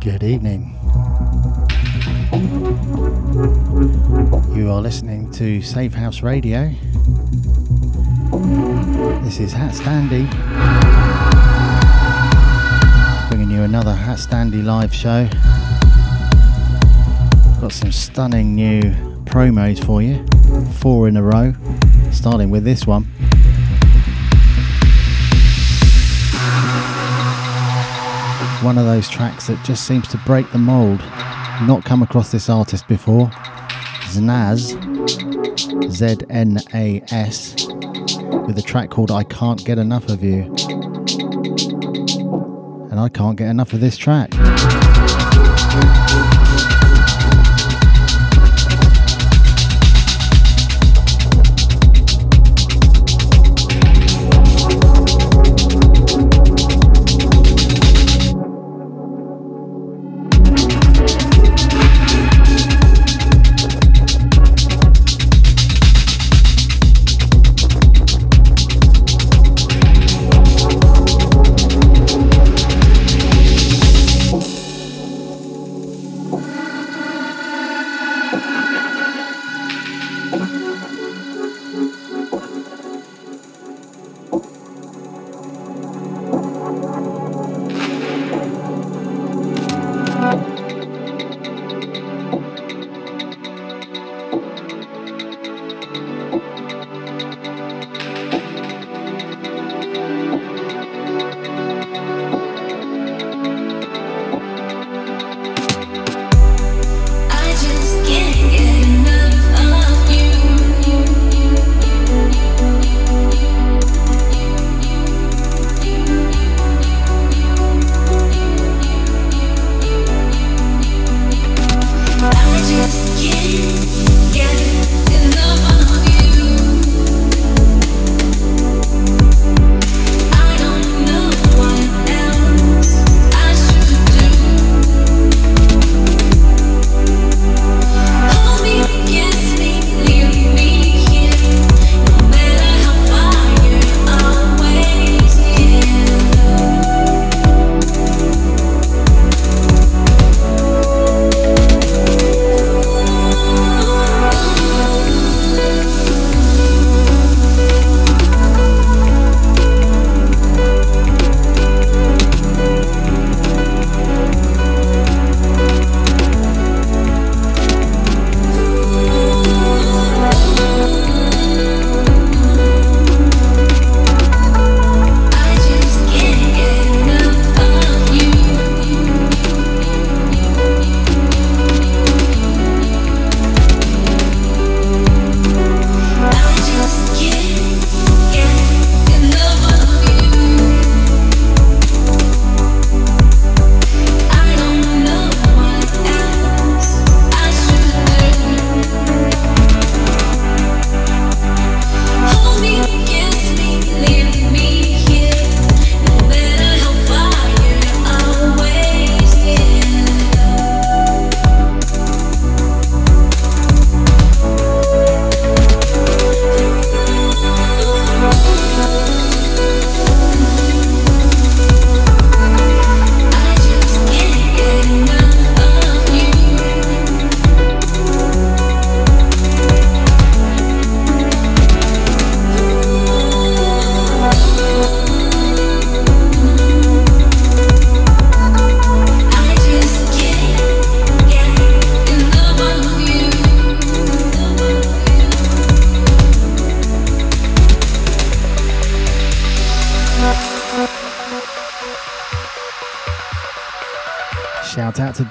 Good evening. You are listening to Safe House Radio. This is Hat Standy. Bringing you another Hat Standy live show. Got some stunning new promos for you. Four in a row. Starting with this one. One of those tracks that just seems to break the mold. Not come across this artist before. Znas, Z N A S, with a track called I Can't Get Enough of You. And I can't get enough of this track.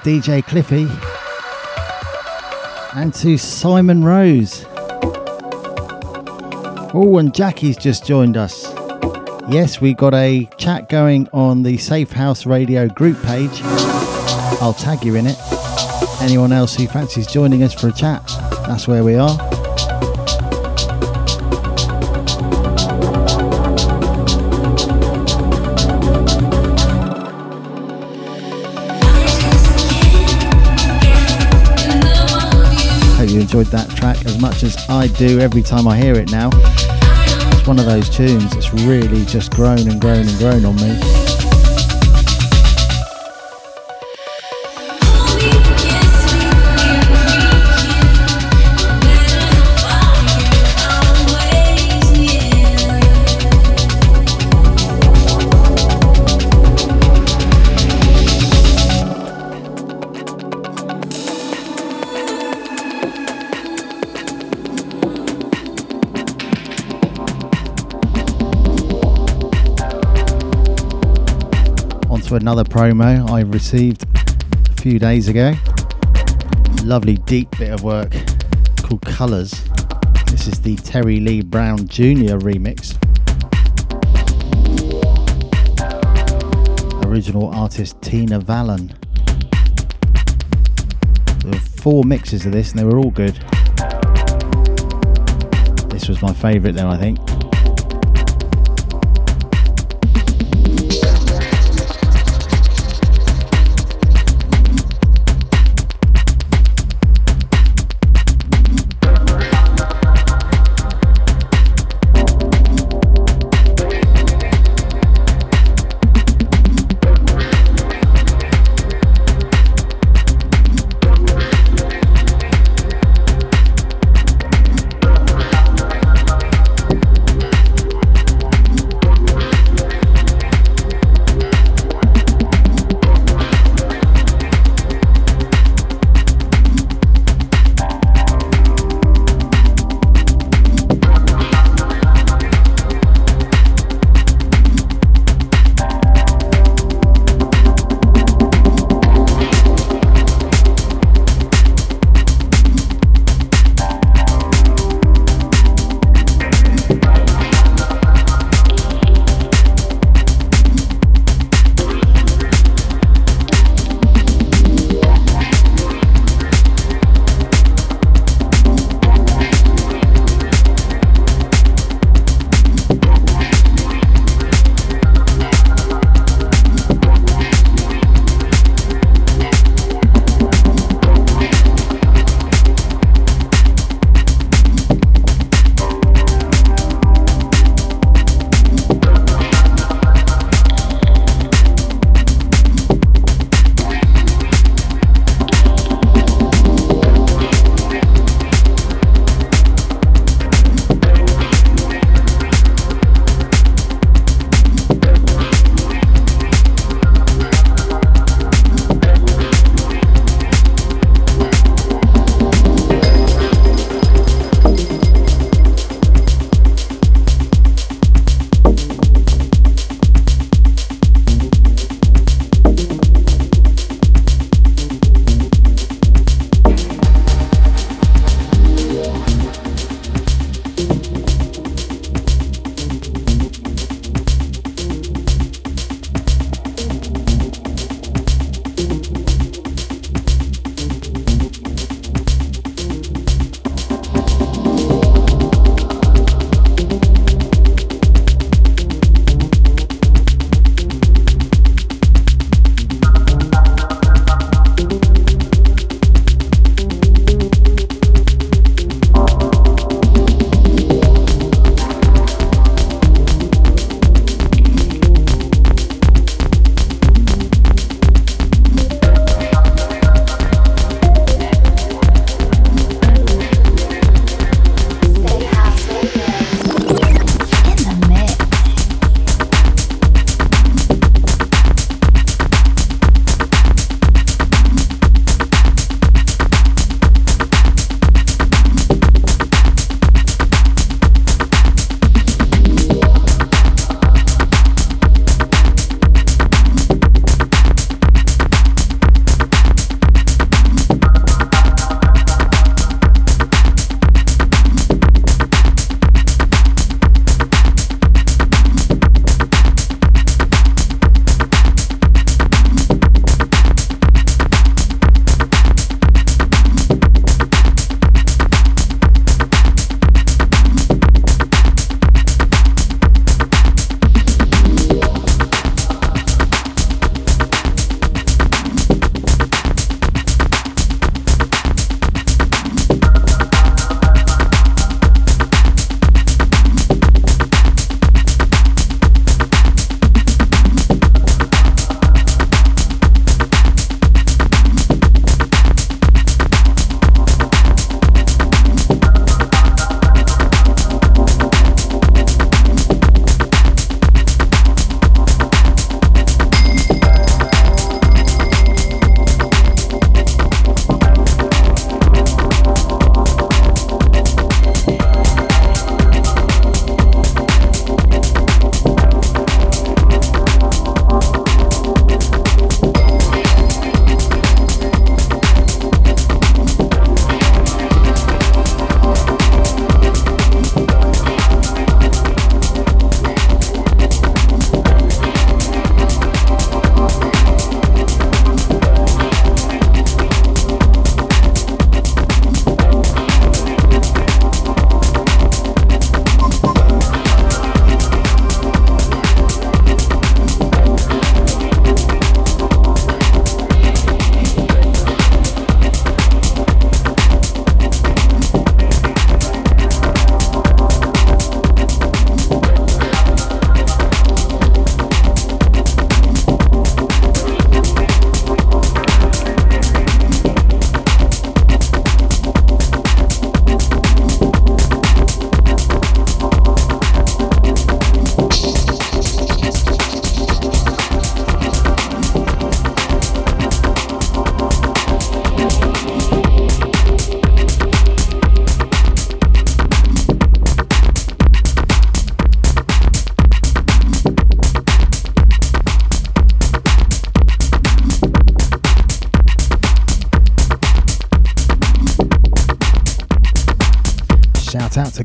DJ Cliffy and to Simon Rose. Oh, and Jackie's just joined us. Yes, we got a chat going on the Safe House Radio group page. I'll tag you in it. Anyone else who fancies joining us for a chat, that's where we are. Enjoyed that track as much as I do every time I hear it now. It's one of those tunes that's really just grown and grown and grown on me. Another promo I received a few days ago. Lovely deep bit of work called Colours. This is the Terry Lee Brown Jr. remix. Original artist Tina Valen. There were four mixes of this and they were all good. This was my favourite though, I think.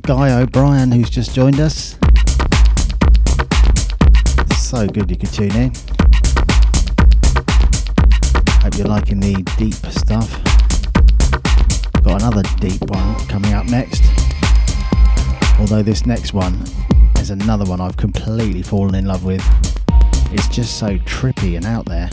Guy O'Brien who's just joined us. So good you could tune in. Hope you're liking the deep stuff. Got another deep one coming up next. Although this next one is another one I've completely fallen in love with. It's just so trippy and out there.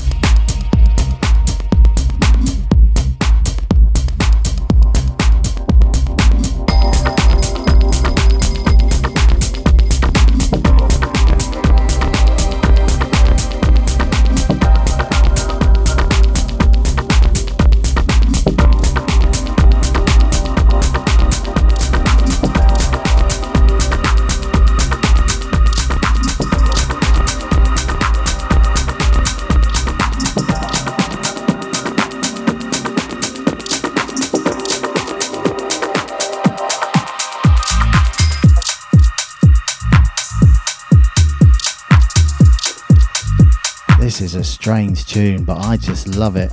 Strange tune, but I just love it.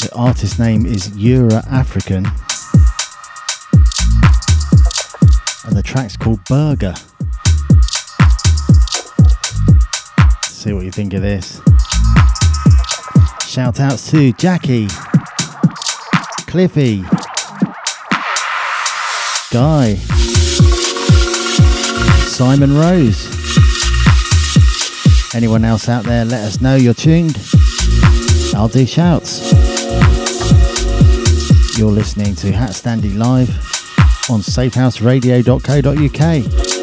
The artist name is Yura African, and the track's called Burger. See what you think of this. Shout outs to Jackie, Cliffy, Guy, Simon Rose. Anyone else out there, let us know you're tuned. I'll do shouts. You're listening to Hat Standy Live on safehouseradio.co.uk.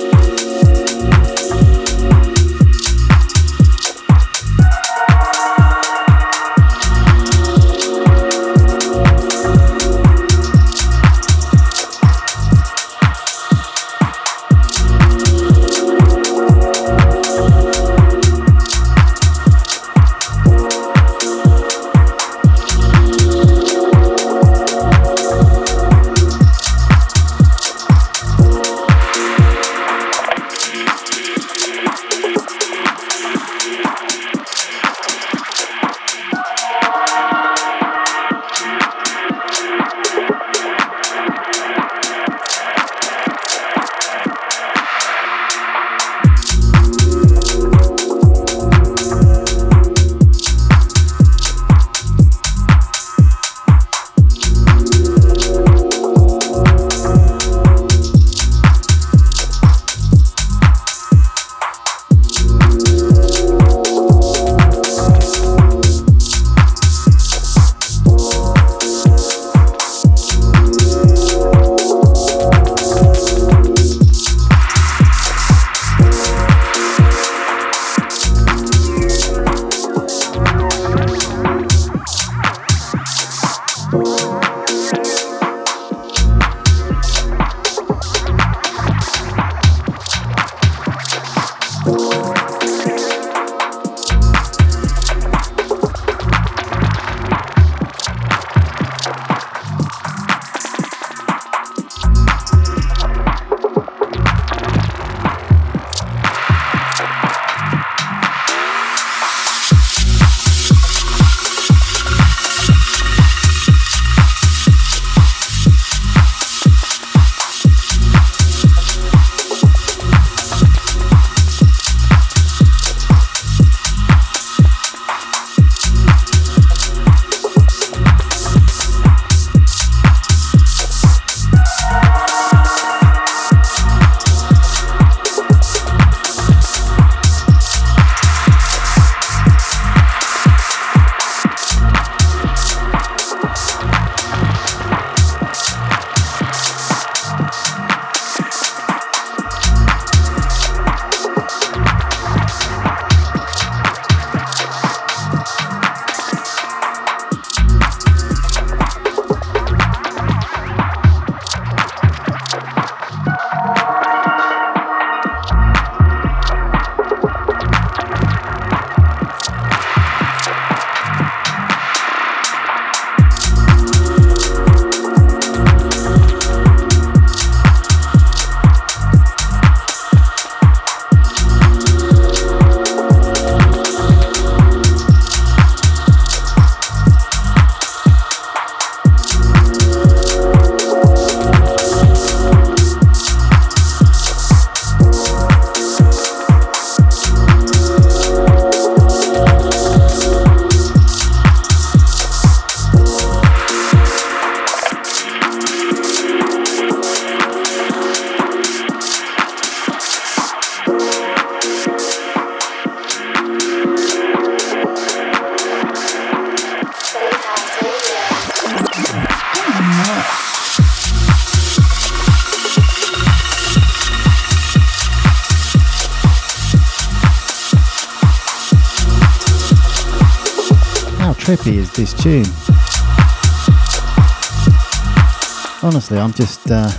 uh,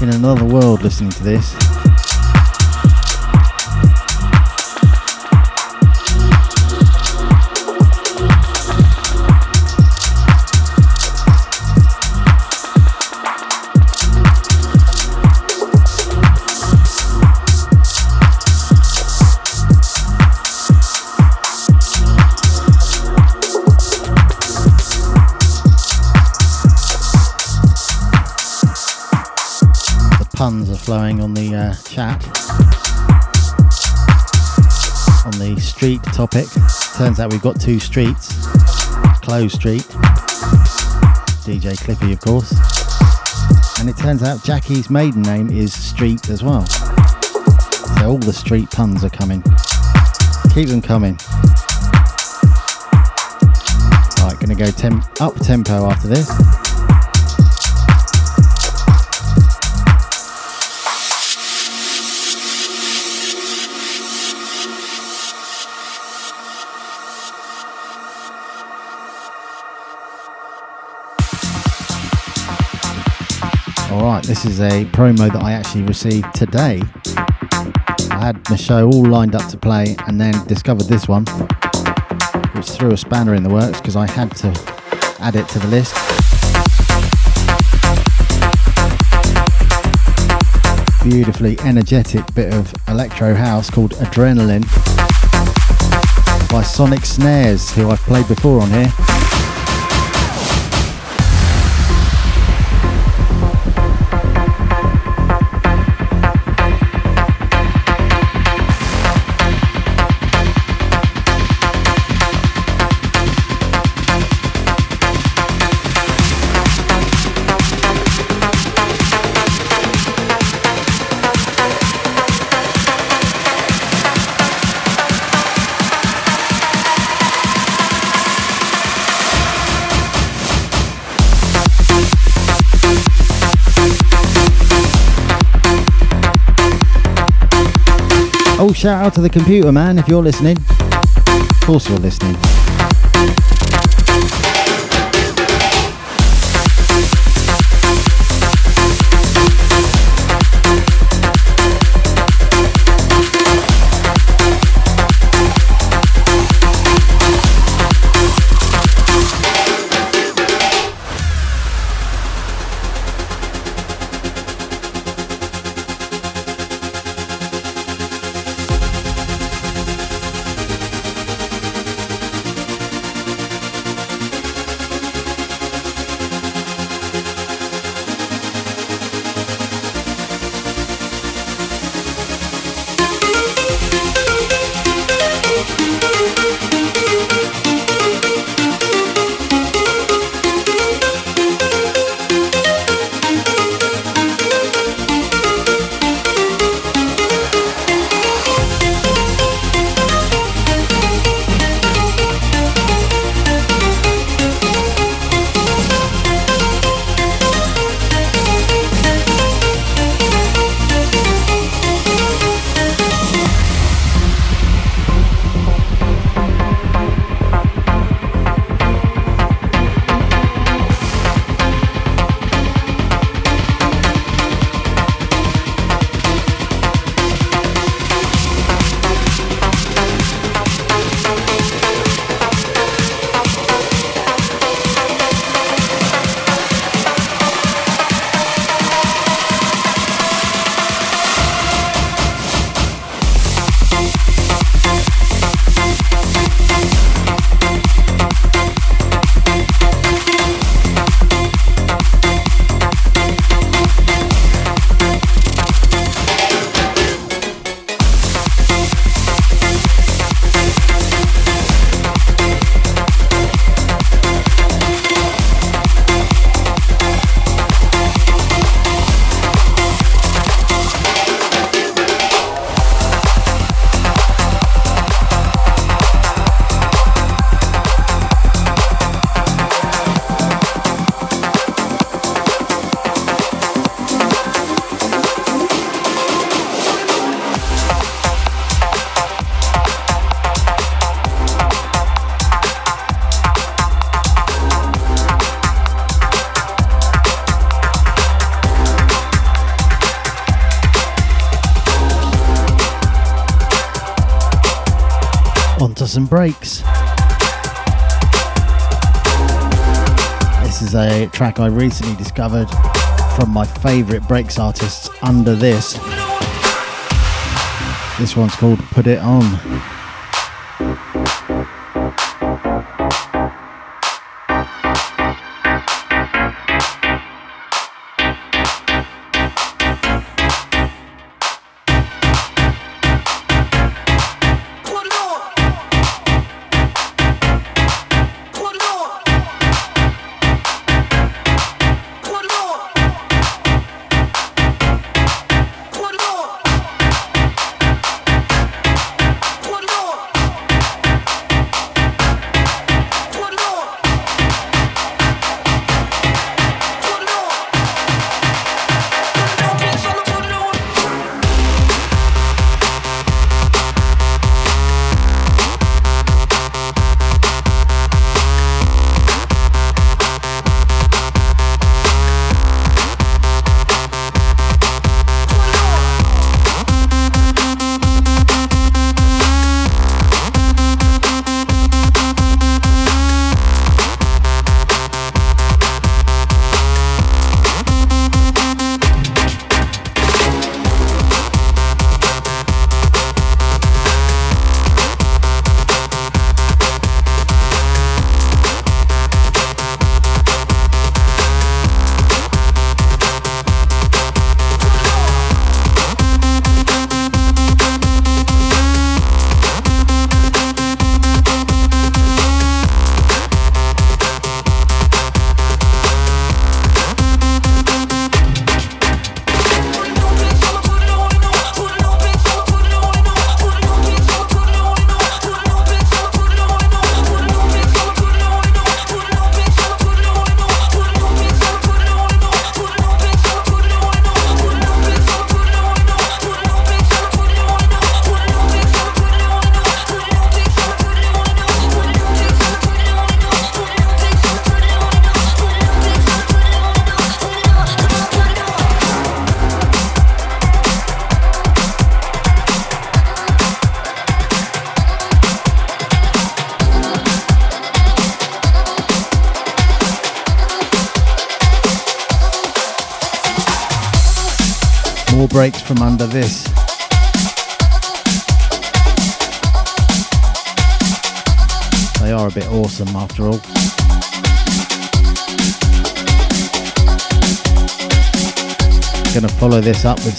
in another world listening to this. Turns out we've got two streets. Close Street, DJ Cliffy, of course. And it turns out Jackie's maiden name is Street as well. So all the street puns are coming. Keep them coming. Right, gonna go tem- up tempo after this. All right, this is a promo that I actually received today. I had the show all lined up to play and then discovered this one, which threw a spanner in the works because I had to add it to the list. Beautifully energetic bit of electro house called Adrenaline by Sonic Snares, who I've played before on here. Shout out to the computer man if you're listening. Of course, you're listening. Some breaks. This is a track I recently discovered from my favourite breaks artists under this. This one's called Put It On.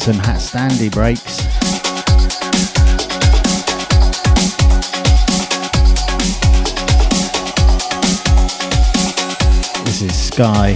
some hat standy breaks. This is Sky.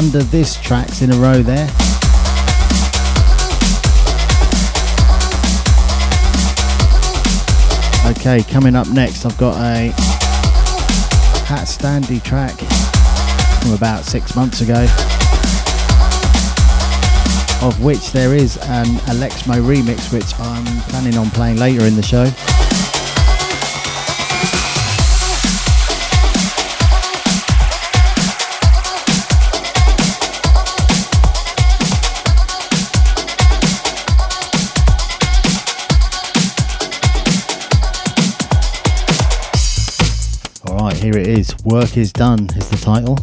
under this tracks in a row there. Okay, coming up next, I've got a Hat Standy track from about six months ago, of which there is an Alexmo remix, which I'm planning on playing later in the show. Here it is. Work is done is the title.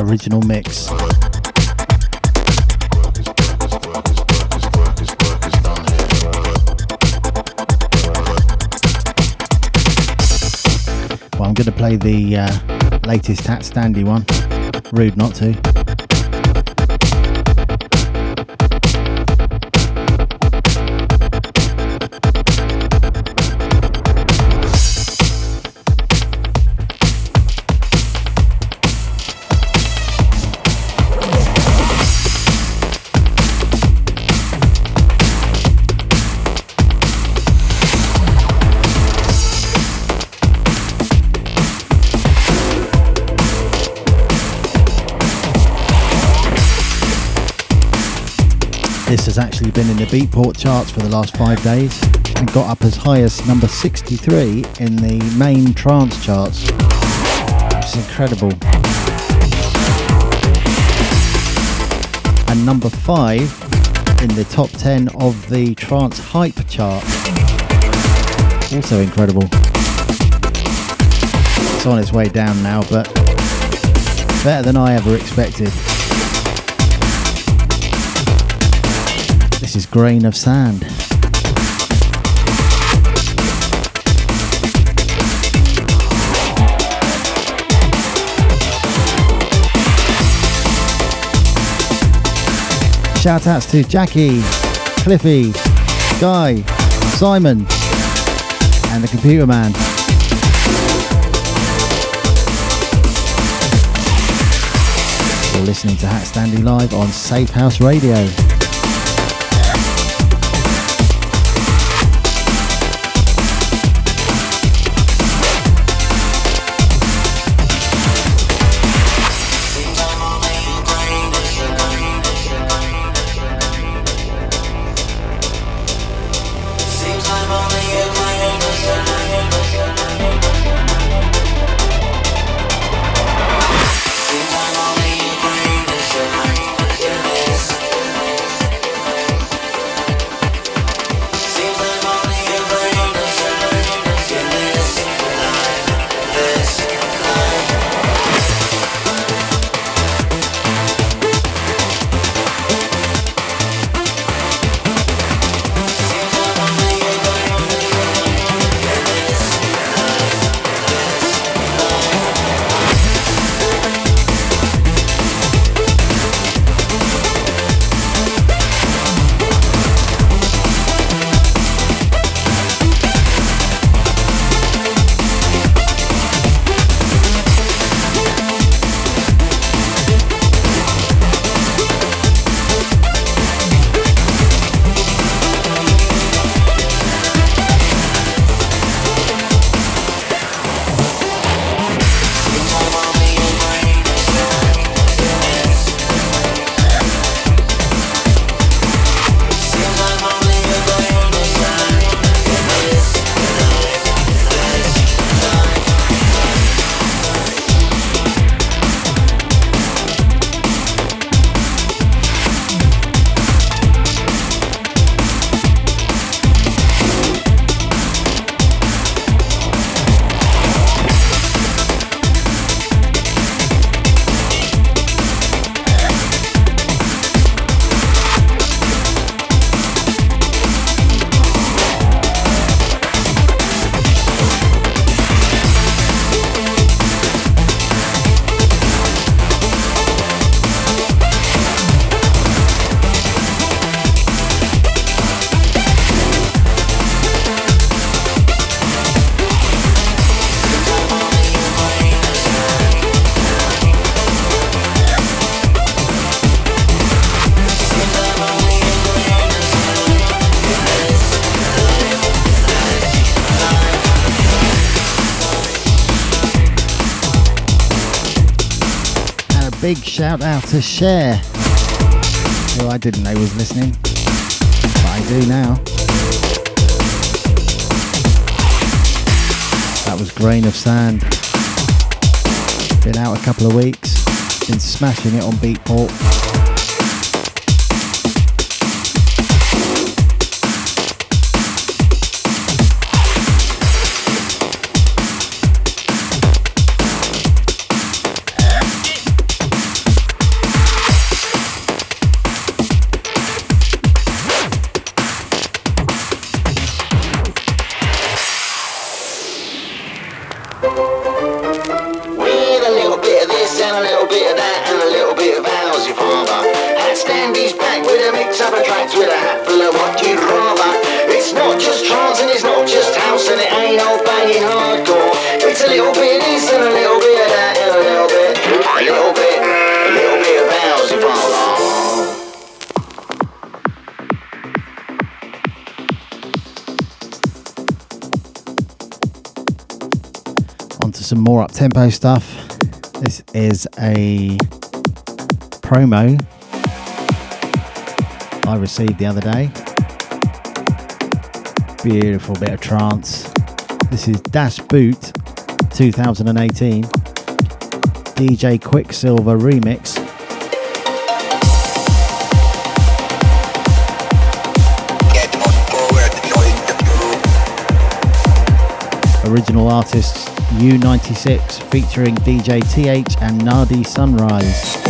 Original mix. Well, I'm going to play the uh, latest Hat Standy one. Rude not to. Actually been in the Beatport charts for the last five days and got up as high as number 63 in the main trance charts. It's incredible. And number five in the top 10 of the trance hype chart. Also incredible. It's on its way down now, but better than I ever expected. This is Grain of Sand. Shout outs to Jackie, Cliffy, Guy, Simon, and the Computer Man. You're listening to Hat Standy Live on Safe House Radio. Shout out to Cher, who I didn't know was listening, but I do now. That was Grain of Sand. Been out a couple of weeks, been smashing it on Beatport. Tempo stuff. This is a promo I received the other day. Beautiful bit of trance. This is Das Boot 2018 DJ Quicksilver remix. Original artists U96 featuring DJ TH and Nadi Sunrise.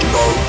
techno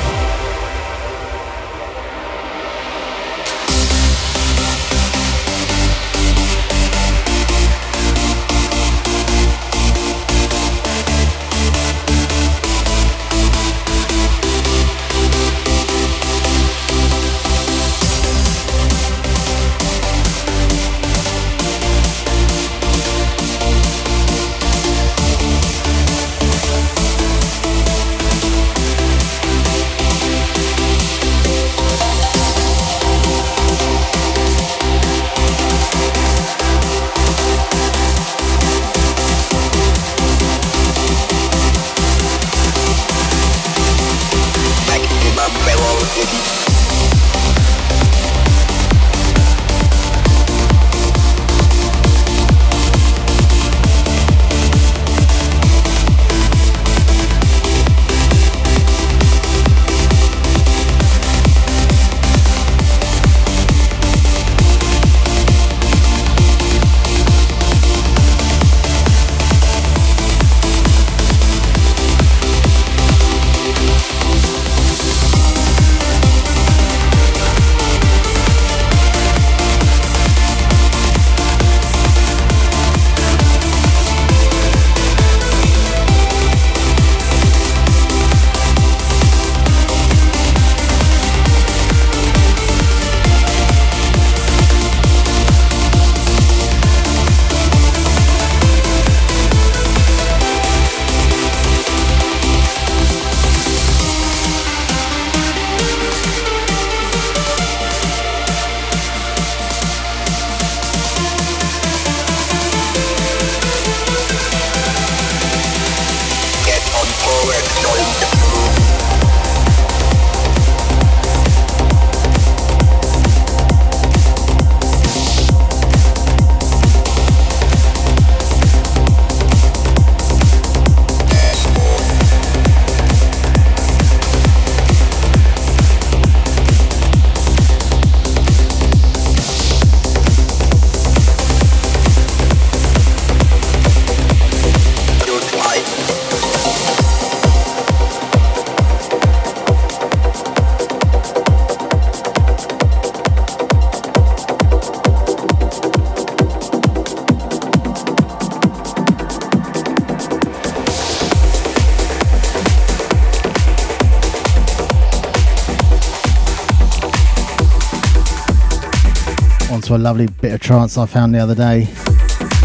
lovely bit of trance I found the other day.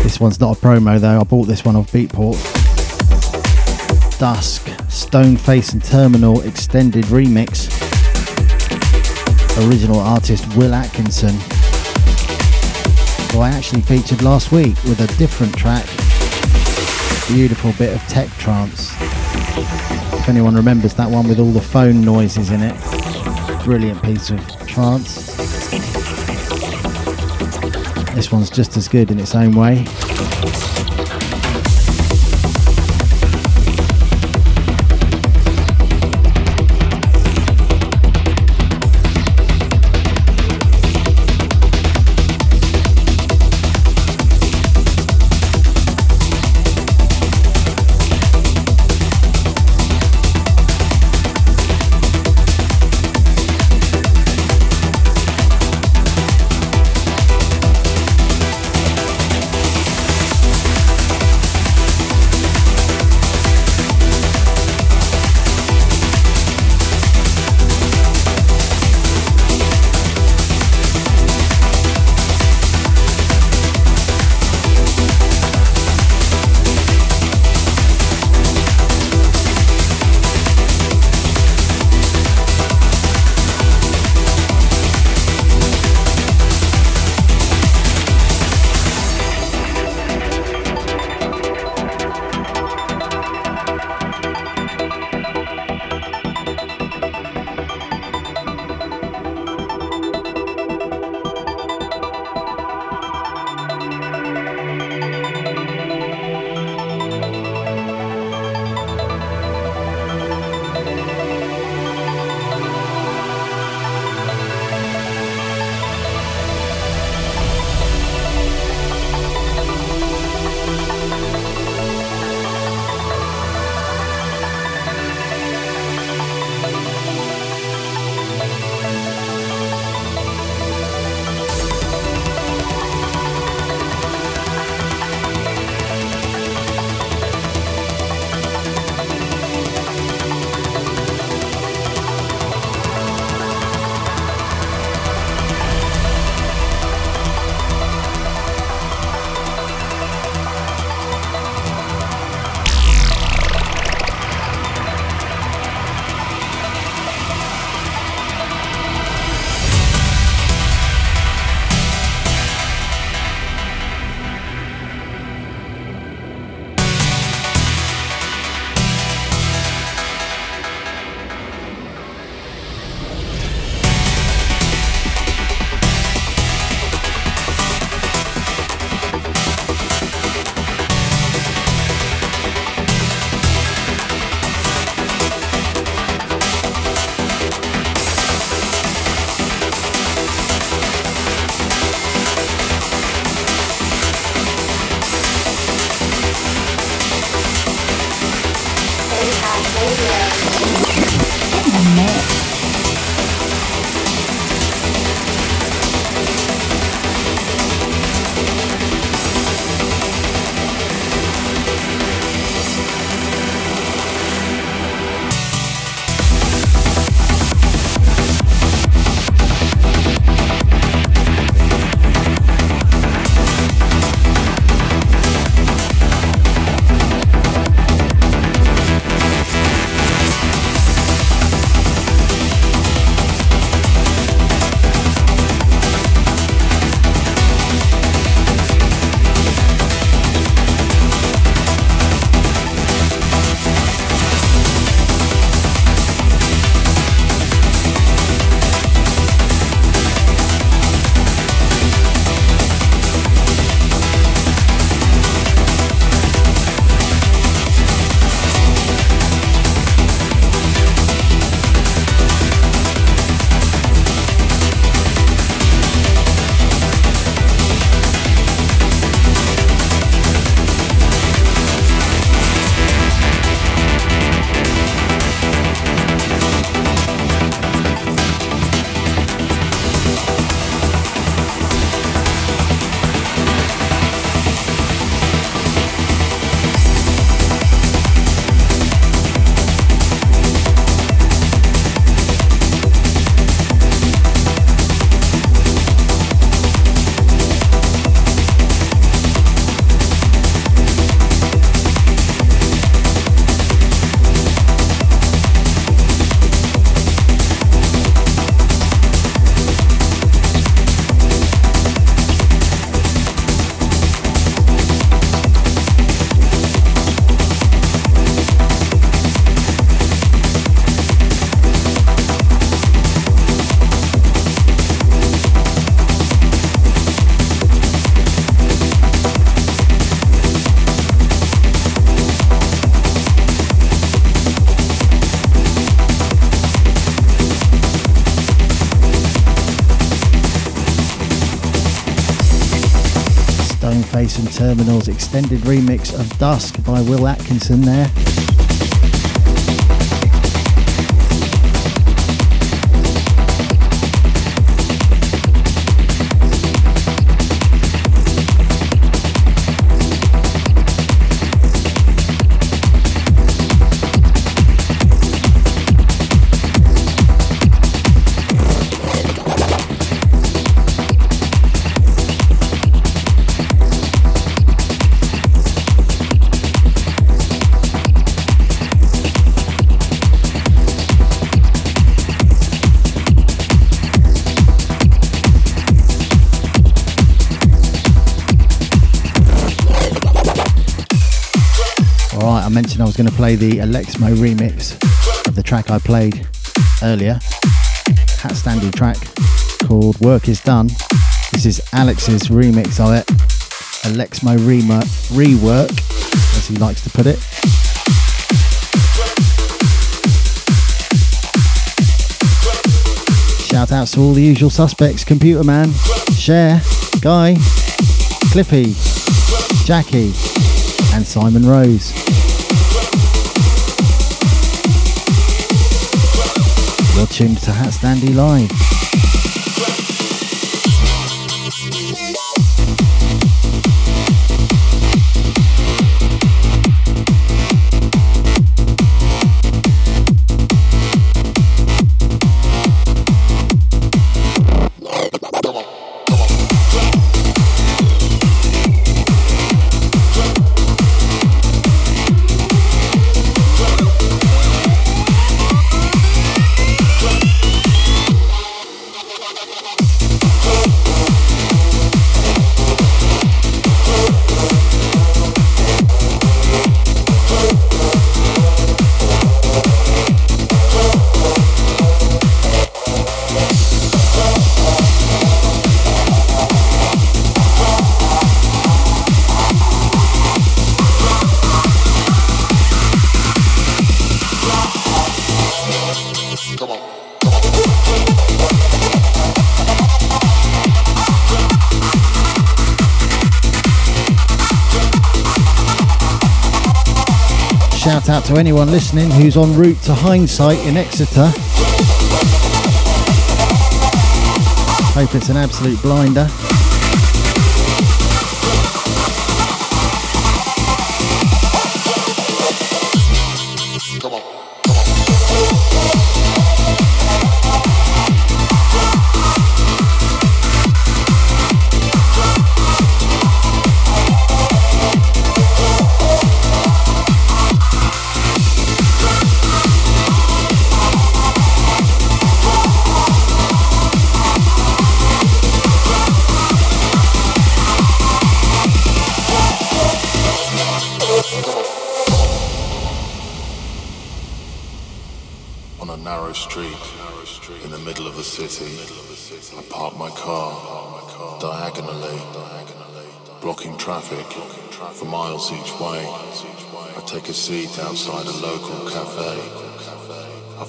This one's not a promo though, I bought this one off Beatport. Dusk, Stoneface and Terminal Extended Remix. Original artist Will Atkinson, who I actually featured last week with a different track. Beautiful bit of tech trance. If anyone remembers that one with all the phone noises in it, brilliant piece of trance. This one's just as good in its own way. Mason Terminals extended remix of Dusk by Will Atkinson there. Was going to play the Alexmo remix of the track I played earlier. Hat Standy track called Work Is Done. This is Alex's remix of it. Alexmo rework, as he likes to put it. Shout outs to all the usual suspects Computer Man, Cher, Guy, Cliffy, Jackie, and Simon Rose. Tuned to Hat Standy Live. Anyone listening who's en route to Hindsight in Exeter. Hope it's an absolute blinder.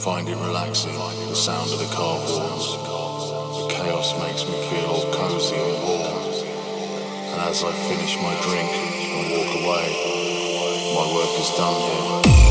Find it relaxing, the sound of the car horns. The chaos makes me feel all cozy and warm. And as I finish my drink and walk away, my work is done here.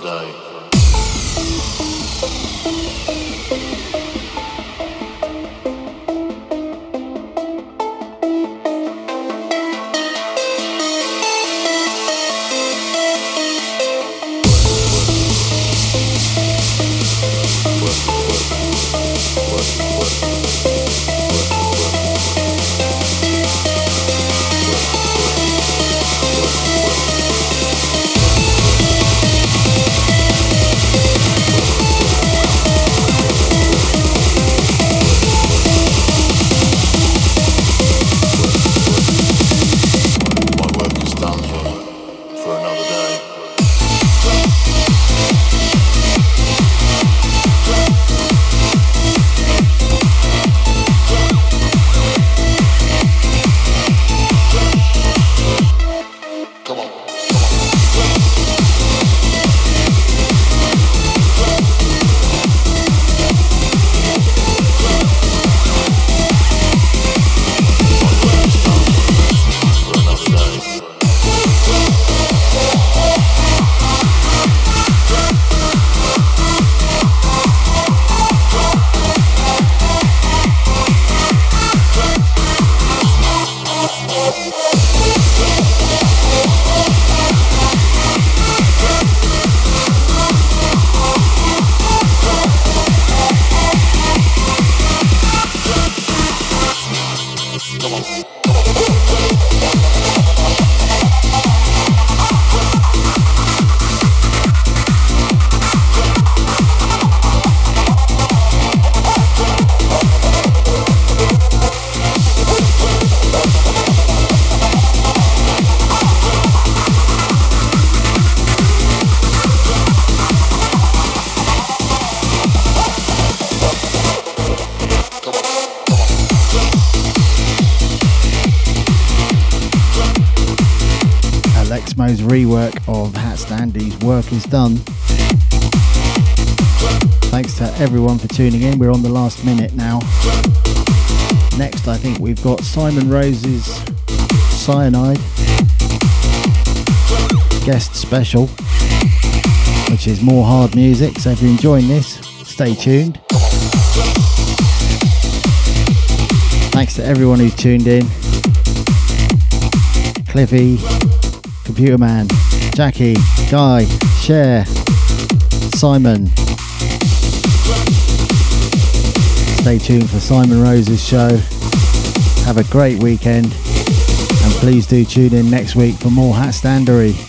the day. Work is Done. Thanks to everyone for tuning in. We're on the last minute now. Next, I think we've got Simon Rose's Cyanide guest special, which is more hard music. So if you're enjoying this, stay tuned. Thanks to everyone who's tuned in. Cliffy, Computer Man, Jackie, Guy, Cher, Simon. Stay tuned for Simon Rose's show. Have a great weekend and please do tune in next week for more HatStandery.